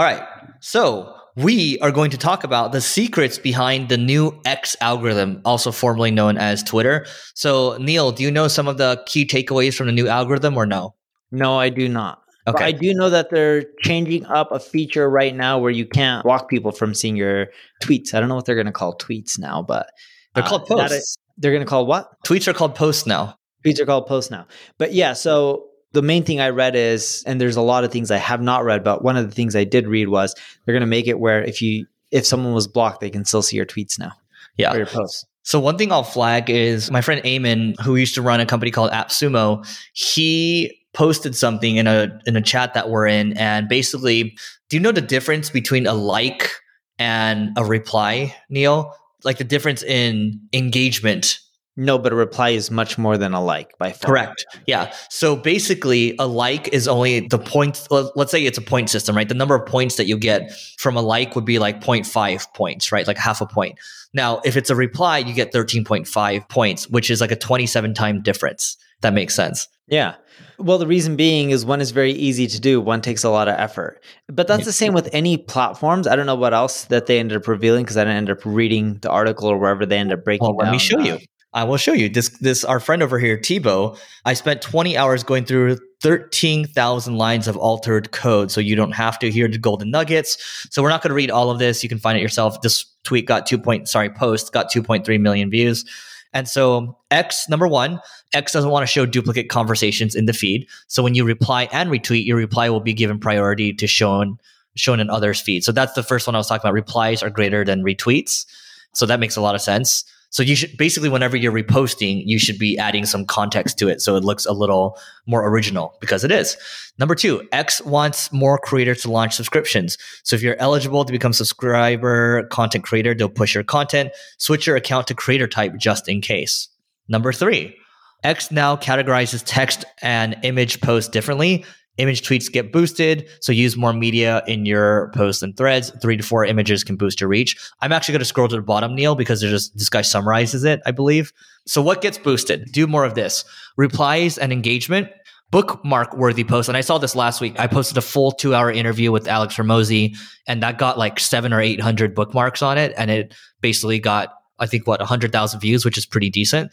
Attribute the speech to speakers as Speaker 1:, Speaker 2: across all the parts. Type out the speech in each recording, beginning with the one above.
Speaker 1: All right. So we are going to talk about the secrets behind the new X algorithm, also formerly known as Twitter. So, Neil, do you know some of the key takeaways from the new algorithm or no?
Speaker 2: No, I do not. Okay. But I do know that they're changing up a feature right now where you can't block people from seeing your tweets. I don't know what they're going to call tweets now, but
Speaker 1: they're uh, called posts. Is,
Speaker 2: they're going to call what?
Speaker 1: Tweets are called posts now.
Speaker 2: Tweets are called posts now. But yeah, so the main thing I read is, and there's a lot of things I have not read, but one of the things I did read was they're going to make it where if you if someone was blocked, they can still see your tweets now.
Speaker 1: Yeah,
Speaker 2: or your posts.
Speaker 1: So one thing I'll flag is my friend Eamon, who used to run a company called AppSumo, he posted something in a in a chat that we're in, and basically, do you know the difference between a like and a reply, Neil? Like the difference in engagement
Speaker 2: no, but a reply is much more than a like by far.
Speaker 1: Correct. Yeah. So basically, a like is only the point. Let's say it's a point system, right? The number of points that you get from a like would be like 0.5 points, right? Like half a point. Now, if it's a reply, you get 13.5 points, which is like a 27 time difference. That makes sense.
Speaker 2: Yeah. Well, the reason being is one is very easy to do, one takes a lot of effort. But that's the same with any platforms. I don't know what else that they ended up revealing because I didn't end up reading the article or wherever they ended up breaking well,
Speaker 1: let down. Let me show you. I will show you this. This our friend over here, Thibaut. I spent 20 hours going through 13,000 lines of altered code, so you don't have to hear the golden nuggets. So we're not going to read all of this. You can find it yourself. This tweet got two point sorry post got 2.3 million views. And so X number one, X doesn't want to show duplicate conversations in the feed. So when you reply and retweet, your reply will be given priority to shown shown in others' feed. So that's the first one I was talking about. Replies are greater than retweets. So that makes a lot of sense. So you should basically, whenever you're reposting, you should be adding some context to it so it looks a little more original because it is. Number two, X wants more creators to launch subscriptions. So if you're eligible to become subscriber content creator, they'll push your content. Switch your account to creator type just in case. Number three, X now categorizes text and image posts differently image tweets get boosted. So use more media in your posts and threads. Three to four images can boost your reach. I'm actually going to scroll to the bottom, Neil, because just, this guy summarizes it, I believe. So what gets boosted? Do more of this. Replies and engagement. Bookmark worthy posts. And I saw this last week. I posted a full two hour interview with Alex Hormozi, and that got like seven or 800 bookmarks on it. And it basically got, I think, what, 100,000 views, which is pretty decent.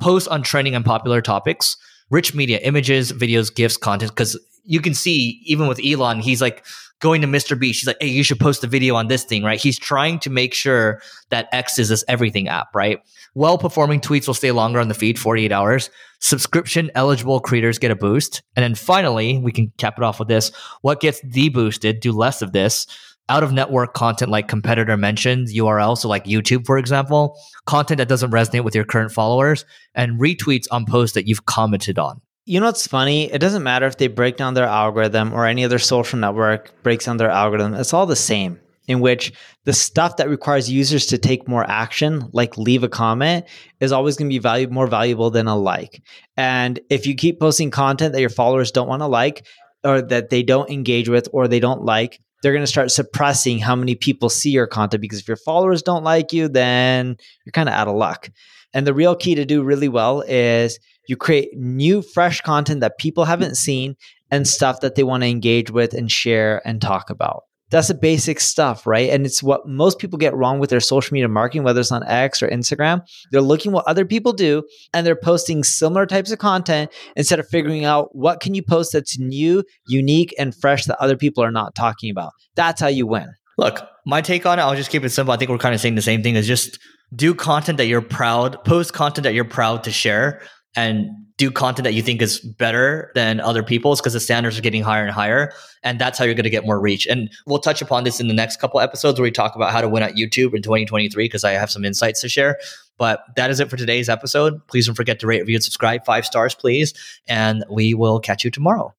Speaker 1: Posts on trending and popular topics rich media, images, videos, GIFs, content. Because you can see even with Elon, he's like going to Mr. Beast. He's like, hey, you should post a video on this thing, right? He's trying to make sure that X is this everything app, right? Well performing tweets will stay longer on the feed, 48 hours. Subscription eligible creators get a boost. And then finally, we can cap it off with this. What gets deboosted? Do less of this. Out of network content like competitor mentions, URL, so like YouTube, for example, content that doesn't resonate with your current followers, and retweets on posts that you've commented on
Speaker 2: you know what's funny? It doesn't matter if they break down their algorithm or any other social network breaks down their algorithm. It's all the same. In which the stuff that requires users to take more action, like leave a comment, is always going to be valued more valuable than a like. And if you keep posting content that your followers don't want to like, or that they don't engage with, or they don't like, they're going to start suppressing how many people see your content because if your followers don't like you, then you're kind of out of luck. And the real key to do really well is you create new, fresh content that people haven't seen and stuff that they want to engage with and share and talk about. That's the basic stuff, right? And it's what most people get wrong with their social media marketing, whether it's on X or Instagram. They're looking what other people do and they're posting similar types of content instead of figuring out what can you post that's new, unique, and fresh that other people are not talking about. That's how you win.
Speaker 1: Look, my take on it, I'll just keep it simple. I think we're kind of saying the same thing is just do content that you're proud, post content that you're proud to share and do content that you think is better than other people's because the standards are getting higher and higher. And that's how you're going to get more reach. And we'll touch upon this in the next couple episodes where we talk about how to win at YouTube in 2023 because I have some insights to share. But that is it for today's episode. Please don't forget to rate, review, and subscribe. Five stars, please. And we will catch you tomorrow.